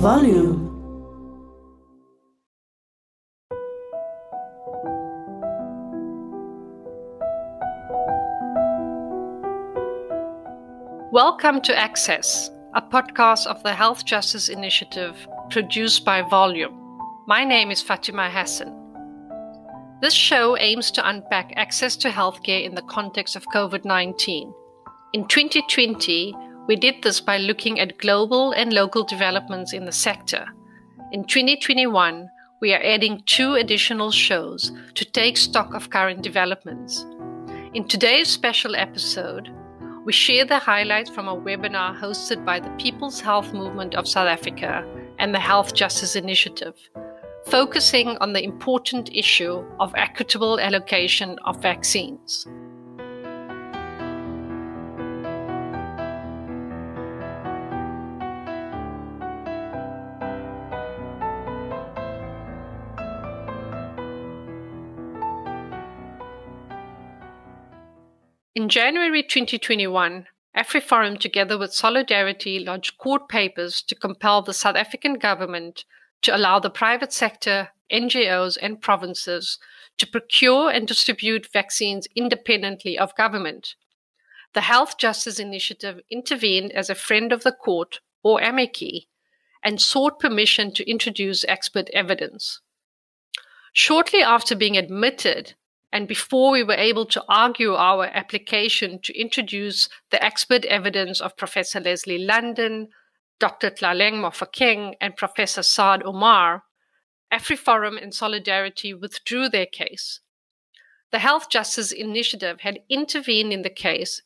Volume. Welcome to Access, a podcast of the Health Justice Initiative produced by Volume. My name is Fatima Hassan. This show aims to unpack access to healthcare in the context of COVID 19. In 2020, we did this by looking at global and local developments in the sector. In 2021, we are adding two additional shows to take stock of current developments. In today's special episode, we share the highlights from a webinar hosted by the People's Health Movement of South Africa and the Health Justice Initiative focusing on the important issue of equitable allocation of vaccines. In January 2021, AfriForum, together with Solidarity, lodged court papers to compel the South African government to allow the private sector, NGOs, and provinces to procure and distribute vaccines independently of government. The Health Justice Initiative intervened as a friend of the court, or amici, and sought permission to introduce expert evidence. Shortly after being admitted, and before we were able to argue our application to introduce the expert evidence of Professor Leslie London, Dr. Tlaleng Mofokeng and Professor Saad Omar, AfriForum and Solidarity withdrew their case. The Health Justice Initiative had intervened in the case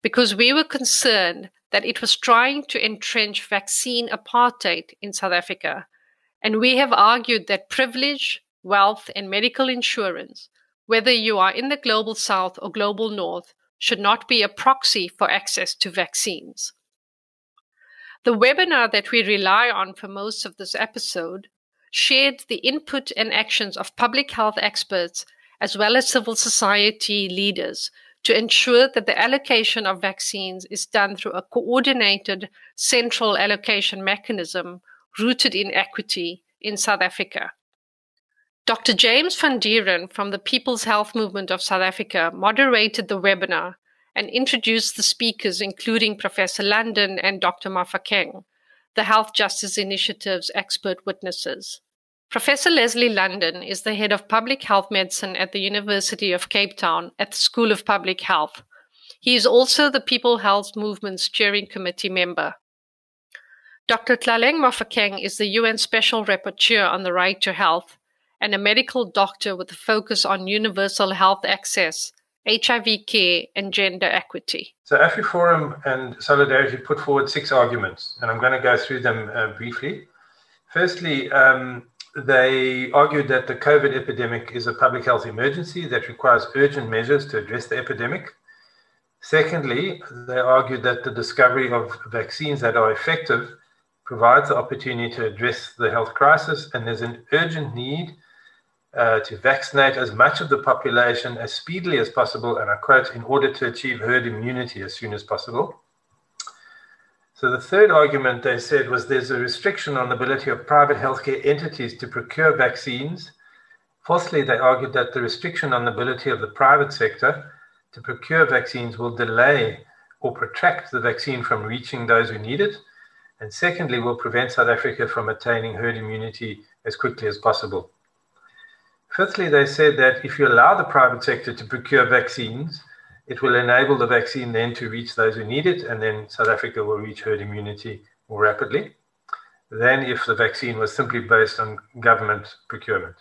because we were concerned that it was trying to entrench vaccine apartheid in South Africa. And we have argued that privilege, wealth, and medical insurance, whether you are in the global south or global north, should not be a proxy for access to vaccines. The webinar that we rely on for most of this episode shared the input and actions of public health experts as well as civil society leaders to ensure that the allocation of vaccines is done through a coordinated central allocation mechanism rooted in equity in South Africa. Dr. James van Dieren from the People's Health Movement of South Africa moderated the webinar and introduced the speakers, including Professor London and Dr. Mofokeng, the Health Justice Initiative's expert witnesses. Professor Leslie London is the head of public health medicine at the University of Cape Town at the School of Public Health. He is also the People Health Movement's Steering Committee member. Dr. Tlaleng Mofokeng is the UN Special Rapporteur on the Right to Health and a medical doctor with a focus on universal health access HIV care, and gender equity. So, AfriForum and Solidarity put forward six arguments, and I'm going to go through them uh, briefly. Firstly, um, they argued that the COVID epidemic is a public health emergency that requires urgent measures to address the epidemic. Secondly, they argued that the discovery of vaccines that are effective provides the opportunity to address the health crisis, and there's an urgent need uh, to vaccinate as much of the population as speedily as possible, and I quote, in order to achieve herd immunity as soon as possible. So the third argument they said was there's a restriction on the ability of private healthcare entities to procure vaccines. Fourthly, they argued that the restriction on the ability of the private sector to procure vaccines will delay or protract the vaccine from reaching those who need it. And secondly, will prevent South Africa from attaining herd immunity as quickly as possible. Fifthly, they said that if you allow the private sector to procure vaccines, it will enable the vaccine then to reach those who need it, and then South Africa will reach herd immunity more rapidly than if the vaccine was simply based on government procurement.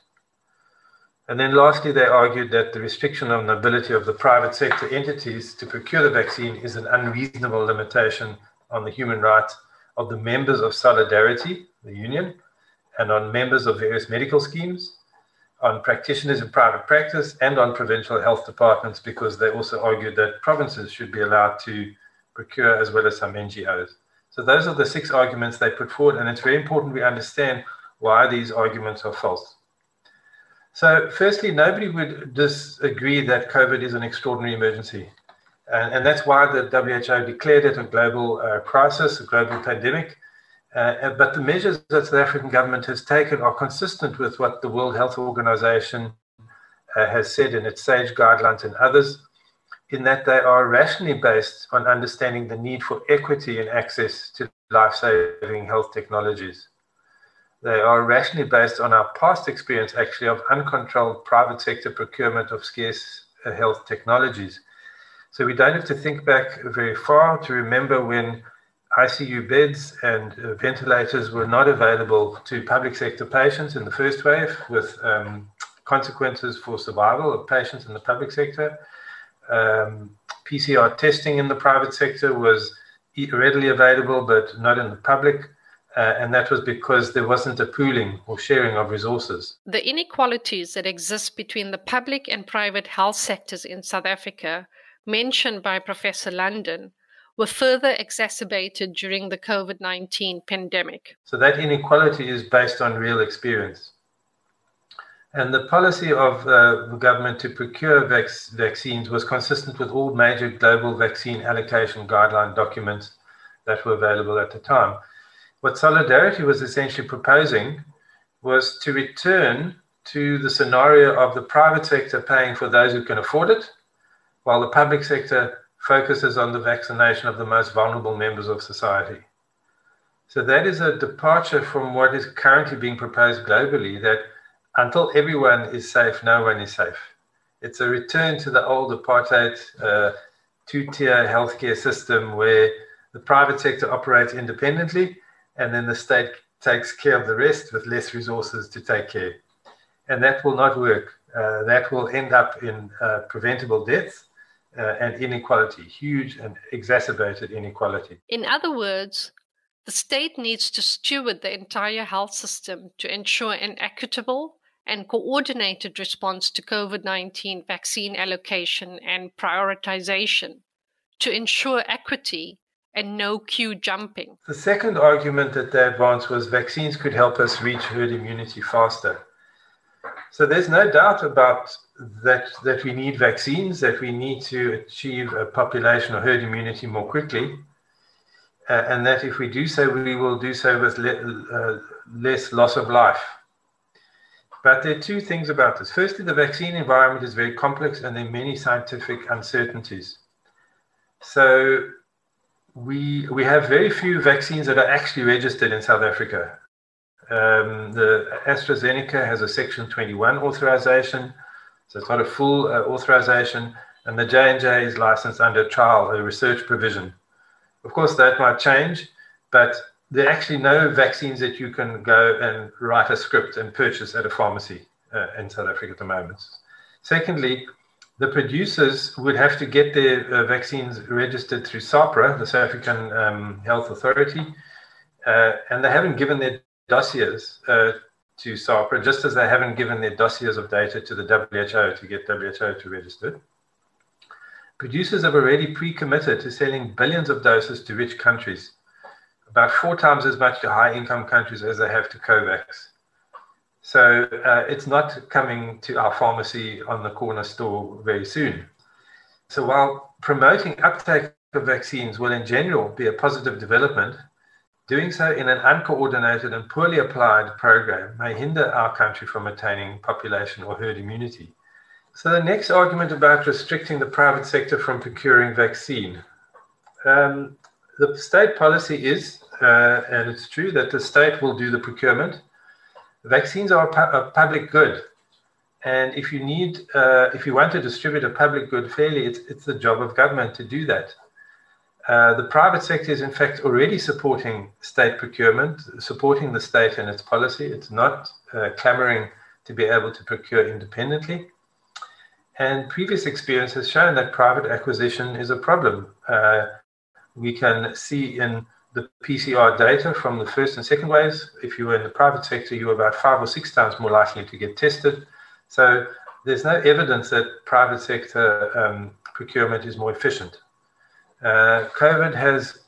And then lastly, they argued that the restriction on the ability of the private sector entities to procure the vaccine is an unreasonable limitation on the human rights of the members of Solidarity, the union, and on members of various medical schemes, on practitioners in private practice and on provincial health departments because they also argued that provinces should be allowed to procure as well as some NGOs. So those are the six arguments they put forward, and it's very important we understand why these arguments are false. So, firstly, nobody would disagree that COVID is an extraordinary emergency. And, and that's why the WHO declared it a global uh, crisis, a global pandemic. Uh, but the measures that the African government has taken are consistent with what the World Health Organization uh, has said in its SAGE guidelines and others, in that they are rationally based on understanding the need for equity in access to life saving health technologies. They are rationally based on our past experience, actually, of uncontrolled private sector procurement of scarce uh, health technologies. So we don't have to think back very far to remember when ICU beds and uh, ventilators were not available to public sector patients in the first wave, with um, consequences for survival of patients in the public sector. Um, PCR testing in the private sector was readily available, but not in the public. Uh, and that was because there wasn't a pooling or sharing of resources. The inequalities that exist between the public and private health sectors in South Africa, mentioned by Professor London, were further exacerbated during the COVID 19 pandemic. So, that inequality is based on real experience. And the policy of uh, the government to procure vac- vaccines was consistent with all major global vaccine allocation guideline documents that were available at the time. What Solidarity was essentially proposing was to return to the scenario of the private sector paying for those who can afford it, while the public sector focuses on the vaccination of the most vulnerable members of society. So that is a departure from what is currently being proposed globally that until everyone is safe, no one is safe. It's a return to the old apartheid uh, two tier healthcare system where the private sector operates independently and then the state takes care of the rest with less resources to take care. And that will not work. Uh, that will end up in uh, preventable deaths uh, and inequality, huge and exacerbated inequality. In other words, the state needs to steward the entire health system to ensure an equitable and coordinated response to COVID 19 vaccine allocation and prioritization to ensure equity and no queue jumping. The second argument that they advanced was vaccines could help us reach herd immunity faster. So there's no doubt about that, that we need vaccines, that we need to achieve a population or herd immunity more quickly, uh, and that if we do so, we will do so with le- uh, less loss of life. But there are two things about this. Firstly, the vaccine environment is very complex and there are many scientific uncertainties. So we we have very few vaccines that are actually registered in South Africa. Um, the AstraZeneca has a Section 21 authorization, so it's not a full uh, authorization, and the J&J is licensed under trial, a research provision. Of course, that might change, but there are actually no vaccines that you can go and write a script and purchase at a pharmacy uh, in South Africa at the moment. Secondly, the producers would have to get their uh, vaccines registered through SAHPRA, the South African um, Health Authority, uh, and they haven't given their dossiers uh, to SAHPRA, just as they haven't given their dossiers of data to the WHO to get WHO to register. Producers have already pre committed to selling billions of doses to rich countries about four times as much to high income countries as they have to COVAX. So uh, it's not coming to our pharmacy on the corner store very soon. So while promoting uptake of vaccines will in general be a positive development, doing so in an uncoordinated and poorly applied program may hinder our country from attaining population or herd immunity. So the next argument about restricting the private sector from procuring vaccine. Um, the state policy is, uh, and it's true, that the state will do the procurement. Vaccines are a, pu- a public good. And if you need, uh, if you want to distribute a public good fairly, it's, it's the job of government to do that. Uh, the private sector is, in fact, already supporting state procurement, supporting the state and its policy. It's not uh, clamoring to be able to procure independently. And previous experience has shown that private acquisition is a problem. Uh, we can see in the PCR data from the first and second waves. If you were in the private sector, you were about five or six times more likely to get tested. So there's no evidence that private sector um, procurement is more efficient. Uh, COVID has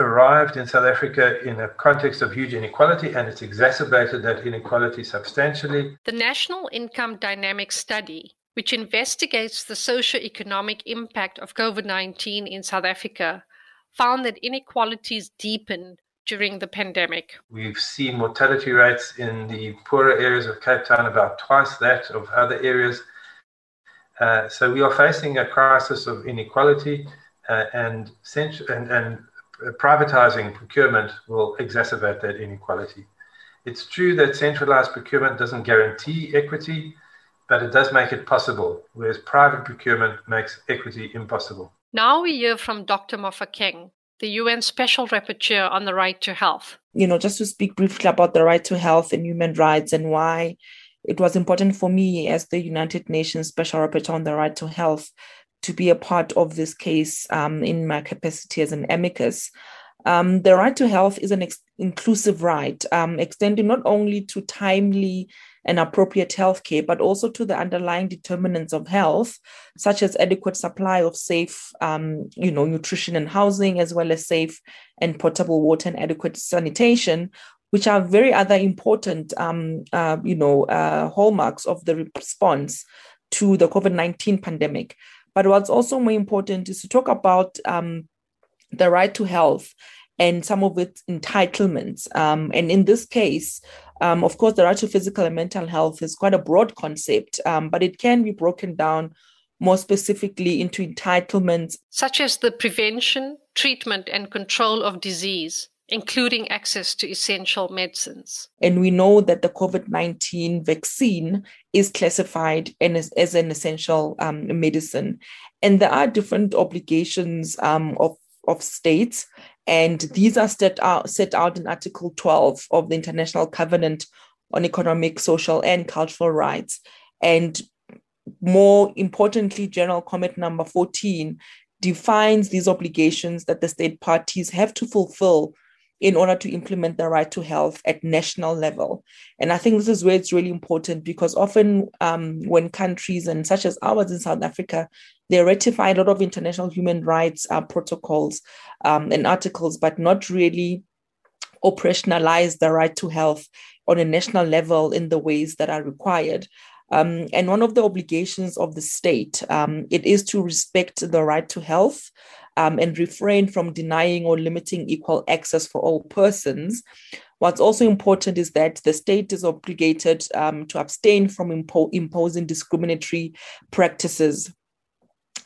arrived in South Africa in a context of huge inequality and it's exacerbated that inequality substantially. The National Income Dynamics Study which investigates the socio-economic impact of COVID 19 in South Africa, found that inequalities deepened during the pandemic. We've seen mortality rates in the poorer areas of Cape Town about twice that of other areas. Uh, so we are facing a crisis of inequality, uh, and, and, and privatizing procurement will exacerbate that inequality. It's true that centralized procurement doesn't guarantee equity, but it does make it possible, whereas private procurement makes equity impossible. Now we hear from Dr. Mofokeng, the UN Special Rapporteur on the Right to Health. You know, just to speak briefly about the right to health and human rights and why it was important for me as the United Nations Special Rapporteur on the Right to Health to be a part of this case um, in my capacity as an amicus. Um, the right to health is an ex- inclusive right, um, extending not only to timely and appropriate health care, but also to the underlying determinants of health, such as adequate supply of safe, um, you know, nutrition and housing, as well as safe and potable water and adequate sanitation, which are very other important, um, uh, you know, uh, hallmarks of the response to the COVID nineteen pandemic. But what's also more important is to talk about um, the right to health and some of its entitlements. Um, and in this case, um, of course, the right to physical and mental health is quite a broad concept, um, but it can be broken down more specifically into entitlements, such as the prevention, treatment, and control of disease, including access to essential medicines. And we know that the COVID 19 vaccine is classified as, as an essential um, medicine. And there are different obligations um, of of states. And these are set out, set out in Article 12 of the International Covenant on Economic, Social, and Cultural Rights. And more importantly, General Comment number 14 defines these obligations that the state parties have to fulfill in order to implement the right to health at national level. And I think this is where it's really important because often um, when countries and such as ours in South Africa, they ratify a lot of international human rights uh, protocols um, and articles, but not really operationalize the right to health on a national level in the ways that are required. Um, and one of the obligations of the state, um, it is to respect the right to health um, and refrain from denying or limiting equal access for all persons. What's also important is that the state is obligated um, to abstain from impo- imposing discriminatory practices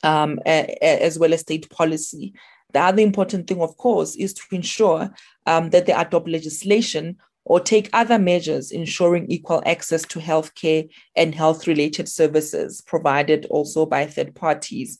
um, a- a- as well as state policy. The other important thing, of course, is to ensure um, that they adopt legislation or take other measures ensuring equal access to healthcare and health related services provided also by third parties.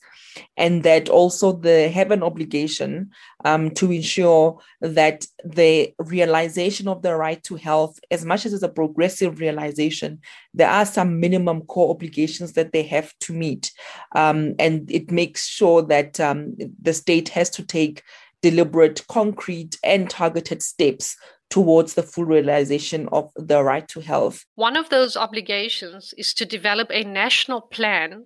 And that also they have an obligation um, to ensure that the realization of the right to health, as much as it's a progressive realization, there are some minimum core obligations that they have to meet. Um, and it makes sure that um, the state has to take deliberate, concrete, and targeted steps towards the full realization of the right to health. One of those obligations is to develop a national plan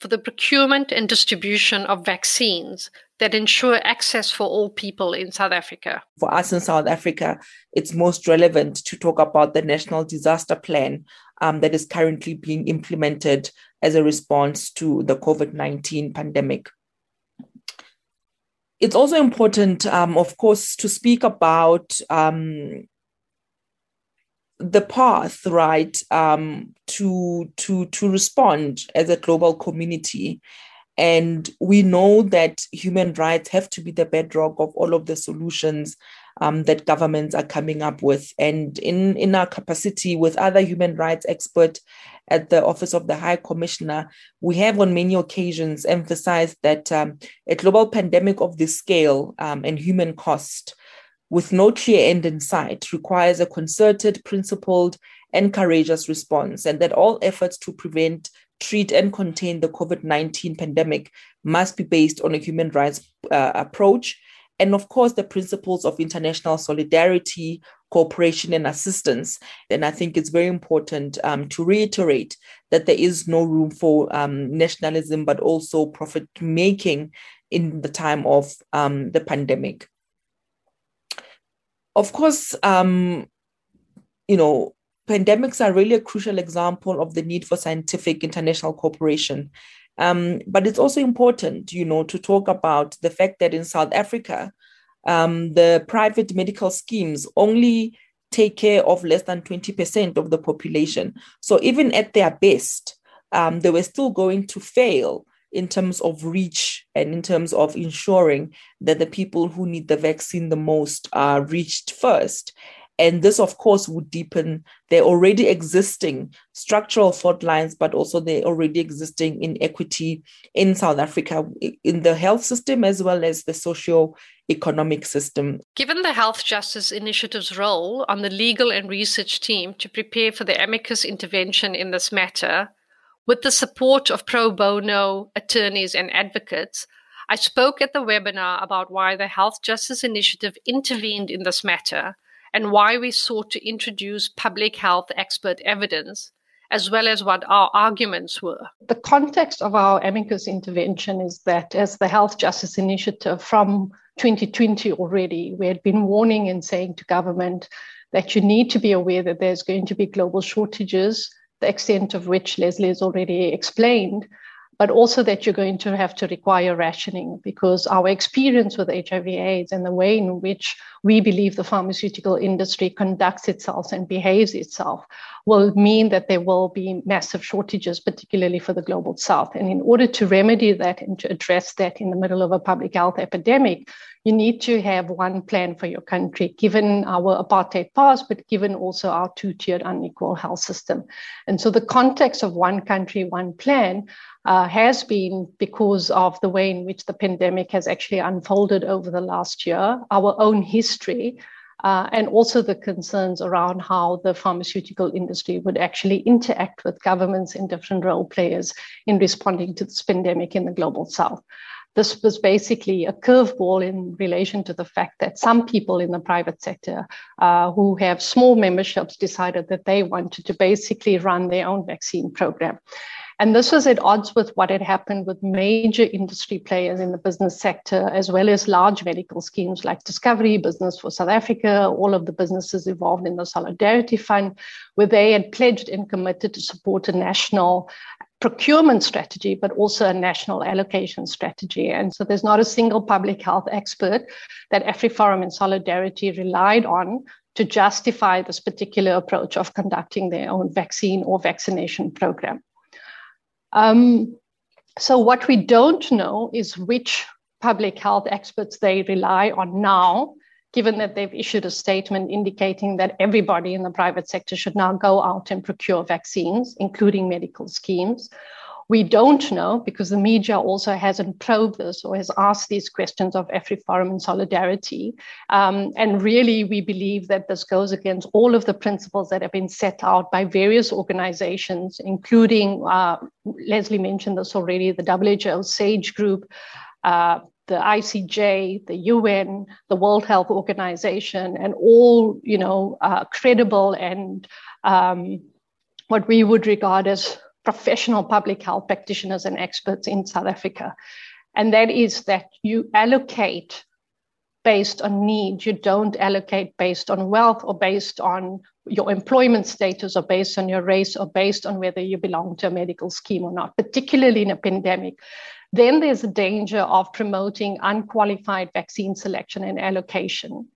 for the procurement and distribution of vaccines that ensure access for all people in South Africa. For us in South Africa, it's most relevant to talk about the National Disaster Plan um, that is currently being implemented as a response to the COVID 19 pandemic it's also important, um, of course, to speak about um, the path, right, um, to to to respond as a global community. And we know that human rights have to be the bedrock of all of the solutions um, that governments are coming up with. And in, in our capacity with other human rights experts at the Office of the High Commissioner, we have on many occasions emphasized that um, a global pandemic of this scale um, and human cost with no clear end in sight requires a concerted, principled, and courageous response, and that all efforts to prevent, treat, and contain the COVID 19 pandemic must be based on a human rights uh, approach. And of course the principles of international solidarity cooperation and assistance. And i think it's very important um, to reiterate that there is no room for um, nationalism but also profit making in the time of um, the pandemic. Of course um, you know pandemics are really a crucial example of the need for scientific international cooperation. Um, but it's also important, you know, to talk about the fact that in South Africa, um, the private medical schemes only take care of less than 20% of the population. So even at their best, um, they were still going to fail in terms of reach and in terms of ensuring that the people who need the vaccine the most are reached first. And this, of course, would deepen their already existing structural fault lines, but also the already existing inequity in South Africa in the health system as well as the socio economic system. Given the Health Justice Initiative's role on the legal and research team to prepare for the amicus intervention in this matter, with the support of pro bono attorneys and advocates, I spoke at the webinar about why the Health Justice Initiative intervened in this matter and why we sought to introduce public health expert evidence, as well as what our arguments were. The context of our amicus intervention is that as the Health Justice Initiative from 2020 already, we had been warning and saying to government that you need to be aware that there's going to be global shortages, the extent of which Leslie has already explained, but also that you're going to have to require rationing because our experience with HIV AIDS and the way in which we believe the pharmaceutical industry conducts itself and behaves itself will mean that there will be massive shortages, particularly for the global south. And in order to remedy that and to address that in the middle of a public health epidemic, you need to have one plan for your country, given our apartheid past, but given also our two tiered unequal health system. And so the context of one country, one plan uh, has been because of the way in which the pandemic has actually unfolded over the last year, our own history, uh, and also the concerns around how the pharmaceutical industry would actually interact with governments and different role players in responding to this pandemic in the global south. This was basically a curveball in relation to the fact that some people in the private sector uh, who have small memberships decided that they wanted to basically run their own vaccine program. And this was at odds with what had happened with major industry players in the business sector, as well as large medical schemes like Discovery, Business for South Africa, all of the businesses involved in the Solidarity Fund, where they had pledged and committed to support a national procurement strategy, but also a national allocation strategy. And so there's not a single public health expert that AfriForum and Solidarity relied on to justify this particular approach of conducting their own vaccine or vaccination program. Um, so, what we don't know is which public health experts they rely on now, given that they've issued a statement indicating that everybody in the private sector should now go out and procure vaccines, including medical schemes. We don't know because the media also hasn't probed this or has asked these questions of AfriForum and Solidarity. Um, and really, we believe that this goes against all of the principles that have been set out by various organizations, including, uh, Leslie mentioned this already, the WHO SAGE group. Uh, the ICJ, the UN, the World Health Organization, and all you know uh, credible and um, what we would regard as professional public health practitioners and experts in South Africa. And that is that you allocate based on need. You don't allocate based on wealth or based on your employment status or based on your race or based on whether you belong to a medical scheme or not, particularly in a pandemic. Then there's a danger of promoting unqualified vaccine selection and allocation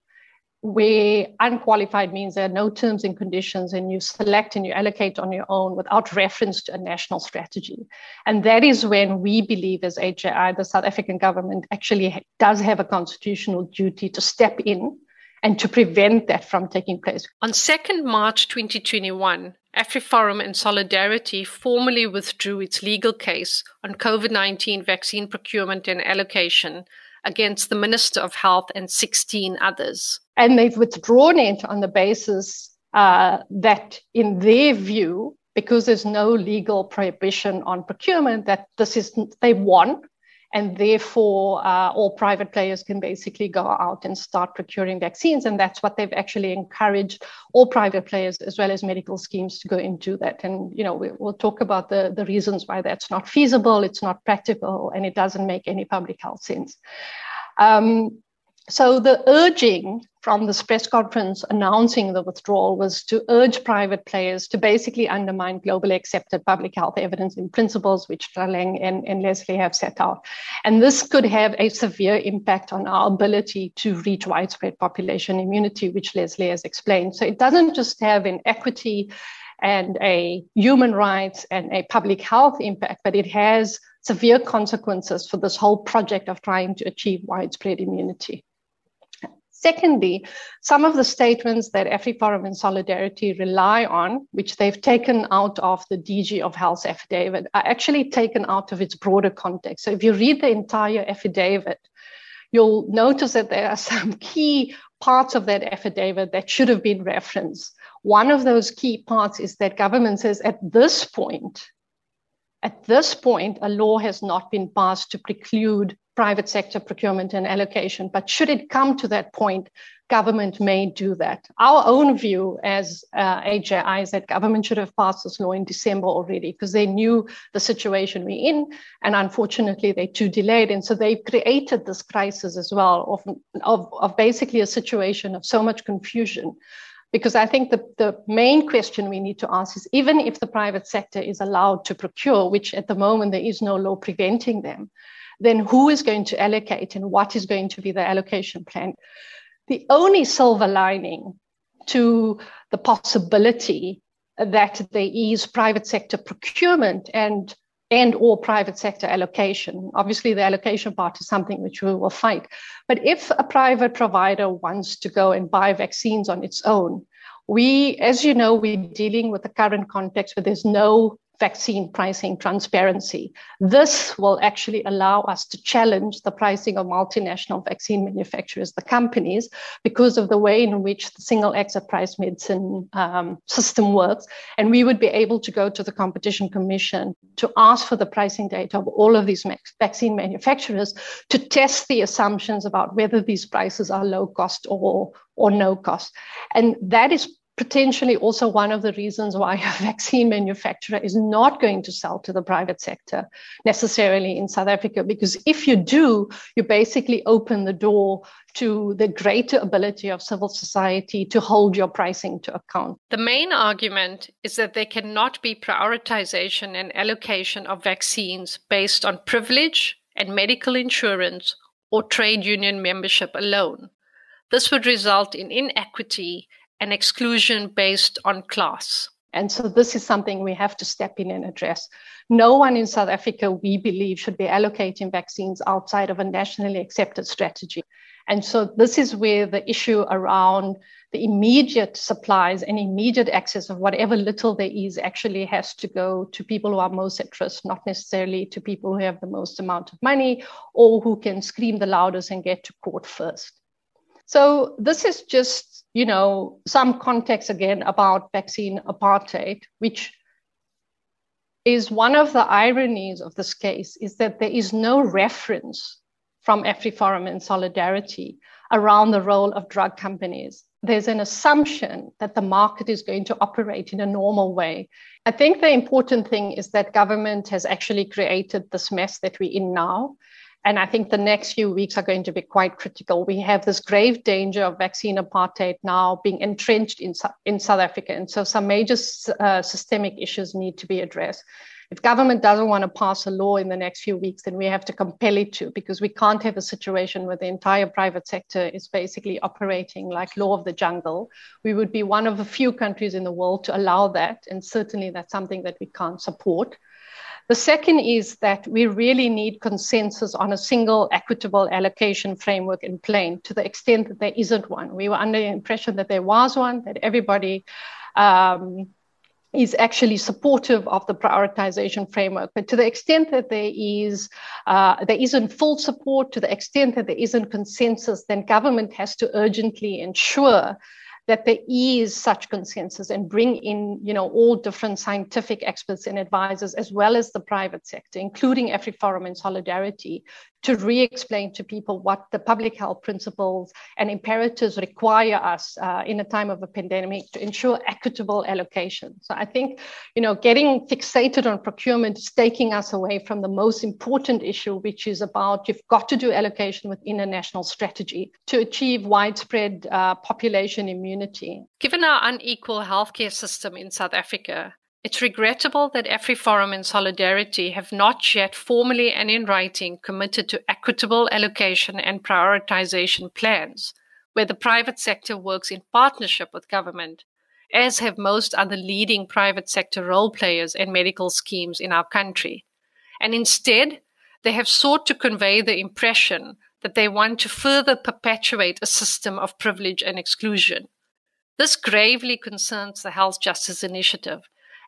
where unqualified means there are no terms and conditions and you select and you allocate on your own without reference to a national strategy. And that is when we believe as HJI, the South African government actually does have a constitutional duty to step in and to prevent that from taking place. On 2nd March 2021, AfriForum and Solidarity formally withdrew its legal case on COVID 19 vaccine procurement and allocation against the Minister of Health and 16 others. And they've withdrawn it on the basis uh, that, in their view, because there's no legal prohibition on procurement, that this is they won, and therefore uh, all private players can basically go out and start procuring vaccines, and that's what they've actually encouraged all private players as well as medical schemes to go into that. And you know we, will talk about the the reasons why that's not feasible, it's not practical, and it doesn't make any public health sense. Um, so the urging from this press conference announcing the withdrawal was to urge private players to basically undermine globally accepted public health evidence and principles, which Tlaleng and, and Leslie have set out. And this could have a severe impact on our ability to reach widespread population immunity, which Leslie has explained. So it doesn't just have an equity and a human rights and a public health impact, but it has severe consequences for this whole project of trying to achieve widespread immunity. Secondly, some of the statements that AfriForum and Solidarity rely on, which they've taken out of the DG of Health affidavit, are actually taken out of its broader context. So if you read the entire affidavit, you'll notice that there are some key parts of that affidavit that should have been referenced. One of those key parts is that government says at this point, at this point, a law has not been passed to preclude private sector procurement and allocation. But should it come to that point, government may do that. Our own view as uh, HJI is that government should have passed this law in December already because they knew the situation we're in. And unfortunately, they too delayed. And so they've created this crisis as well of, of, of basically a situation of so much confusion because I think the, the main question we need to ask is even if the private sector is allowed to procure, which at the moment there is no law preventing them, then who is going to allocate and what is going to be the allocation plan? The only silver lining to the possibility that there is private sector procurement and and or private sector allocation. Obviously, the allocation part is something which we will fight. But if a private provider wants to go and buy vaccines on its own, we, as you know, we're dealing with the current context where there's no vaccine pricing transparency. This will actually allow us to challenge the pricing of multinational vaccine manufacturers, the companies, because of the way in which the single exit price medicine um, system works. And we would be able to go to the Competition Commission to ask for the pricing data of all of these vaccine manufacturers to test the assumptions about whether these prices are low cost or, or no cost. And that is potentially also one of the reasons why a vaccine manufacturer is not going to sell to the private sector necessarily in South Africa. Because if you do, you basically open the door to the greater ability of civil society to hold your pricing to account. The main argument is that there cannot be prioritization and allocation of vaccines based on privilege and medical insurance or trade union membership alone. This would result in inequity and exclusion based on class. And so this is something we have to step in and address. No one in South Africa, we believe, should be allocating vaccines outside of a nationally accepted strategy. And so this is where the issue around the immediate supplies and immediate access of whatever little there is actually has to go to people who are most at risk, not necessarily to people who have the most amount of money or who can scream the loudest and get to court first. So this is just, you know, some context again about vaccine apartheid, which is one of the ironies of this case is that there is no reference from AfriForum and Solidarity around the role of drug companies. There's an assumption that the market is going to operate in a normal way. I think the important thing is that government has actually created this mess that we're in now. And I think the next few weeks are going to be quite critical. We have this grave danger of vaccine apartheid now being entrenched in, in South Africa. And so some major uh, systemic issues need to be addressed. If government doesn't want to pass a law in the next few weeks, then we have to compel it to, because we can't have a situation where the entire private sector is basically operating like law of the jungle. We would be one of a few countries in the world to allow that. And certainly that's something that we can't support. The second is that we really need consensus on a single equitable allocation framework in plane to the extent that there isn't one. We were under the impression that there was one, that everybody um, is actually supportive of the prioritization framework. But to the extent that there is uh, there isn't full support, to the extent that there isn't consensus, then government has to urgently ensure that there is such consensus and bring in, you know, all different scientific experts and advisors, as well as the private sector, including AfriForum and Solidarity, to re-explain to people what the public health principles and imperatives require us uh, in a time of a pandemic to ensure equitable allocation. So I think, you know, getting fixated on procurement is taking us away from the most important issue, which is about you've got to do allocation within a national strategy to achieve widespread uh, population immunity. Given our unequal healthcare system in South Africa, it's regrettable that AfriForum and Solidarity have not yet formally and in writing committed to equitable allocation and prioritization plans, where the private sector works in partnership with government, as have most other leading private sector role players and medical schemes in our country. And instead, they have sought to convey the impression that they want to further perpetuate a system of privilege and exclusion. This gravely concerns the Health Justice Initiative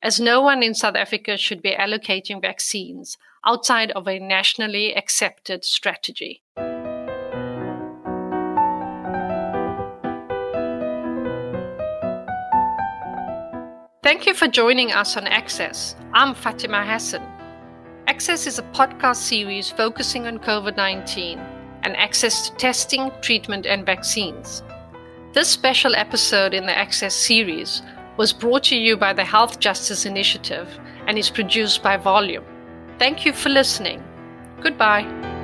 as no one in South Africa should be allocating vaccines outside of a nationally accepted strategy. Thank you for joining us on Access. I'm Fatima Hassan. Access is a podcast series focusing on COVID 19 and access to testing, treatment, and vaccines. This special episode in the Access series was brought to you by the Health Justice Initiative and is produced by Volume. Thank you for listening. Goodbye.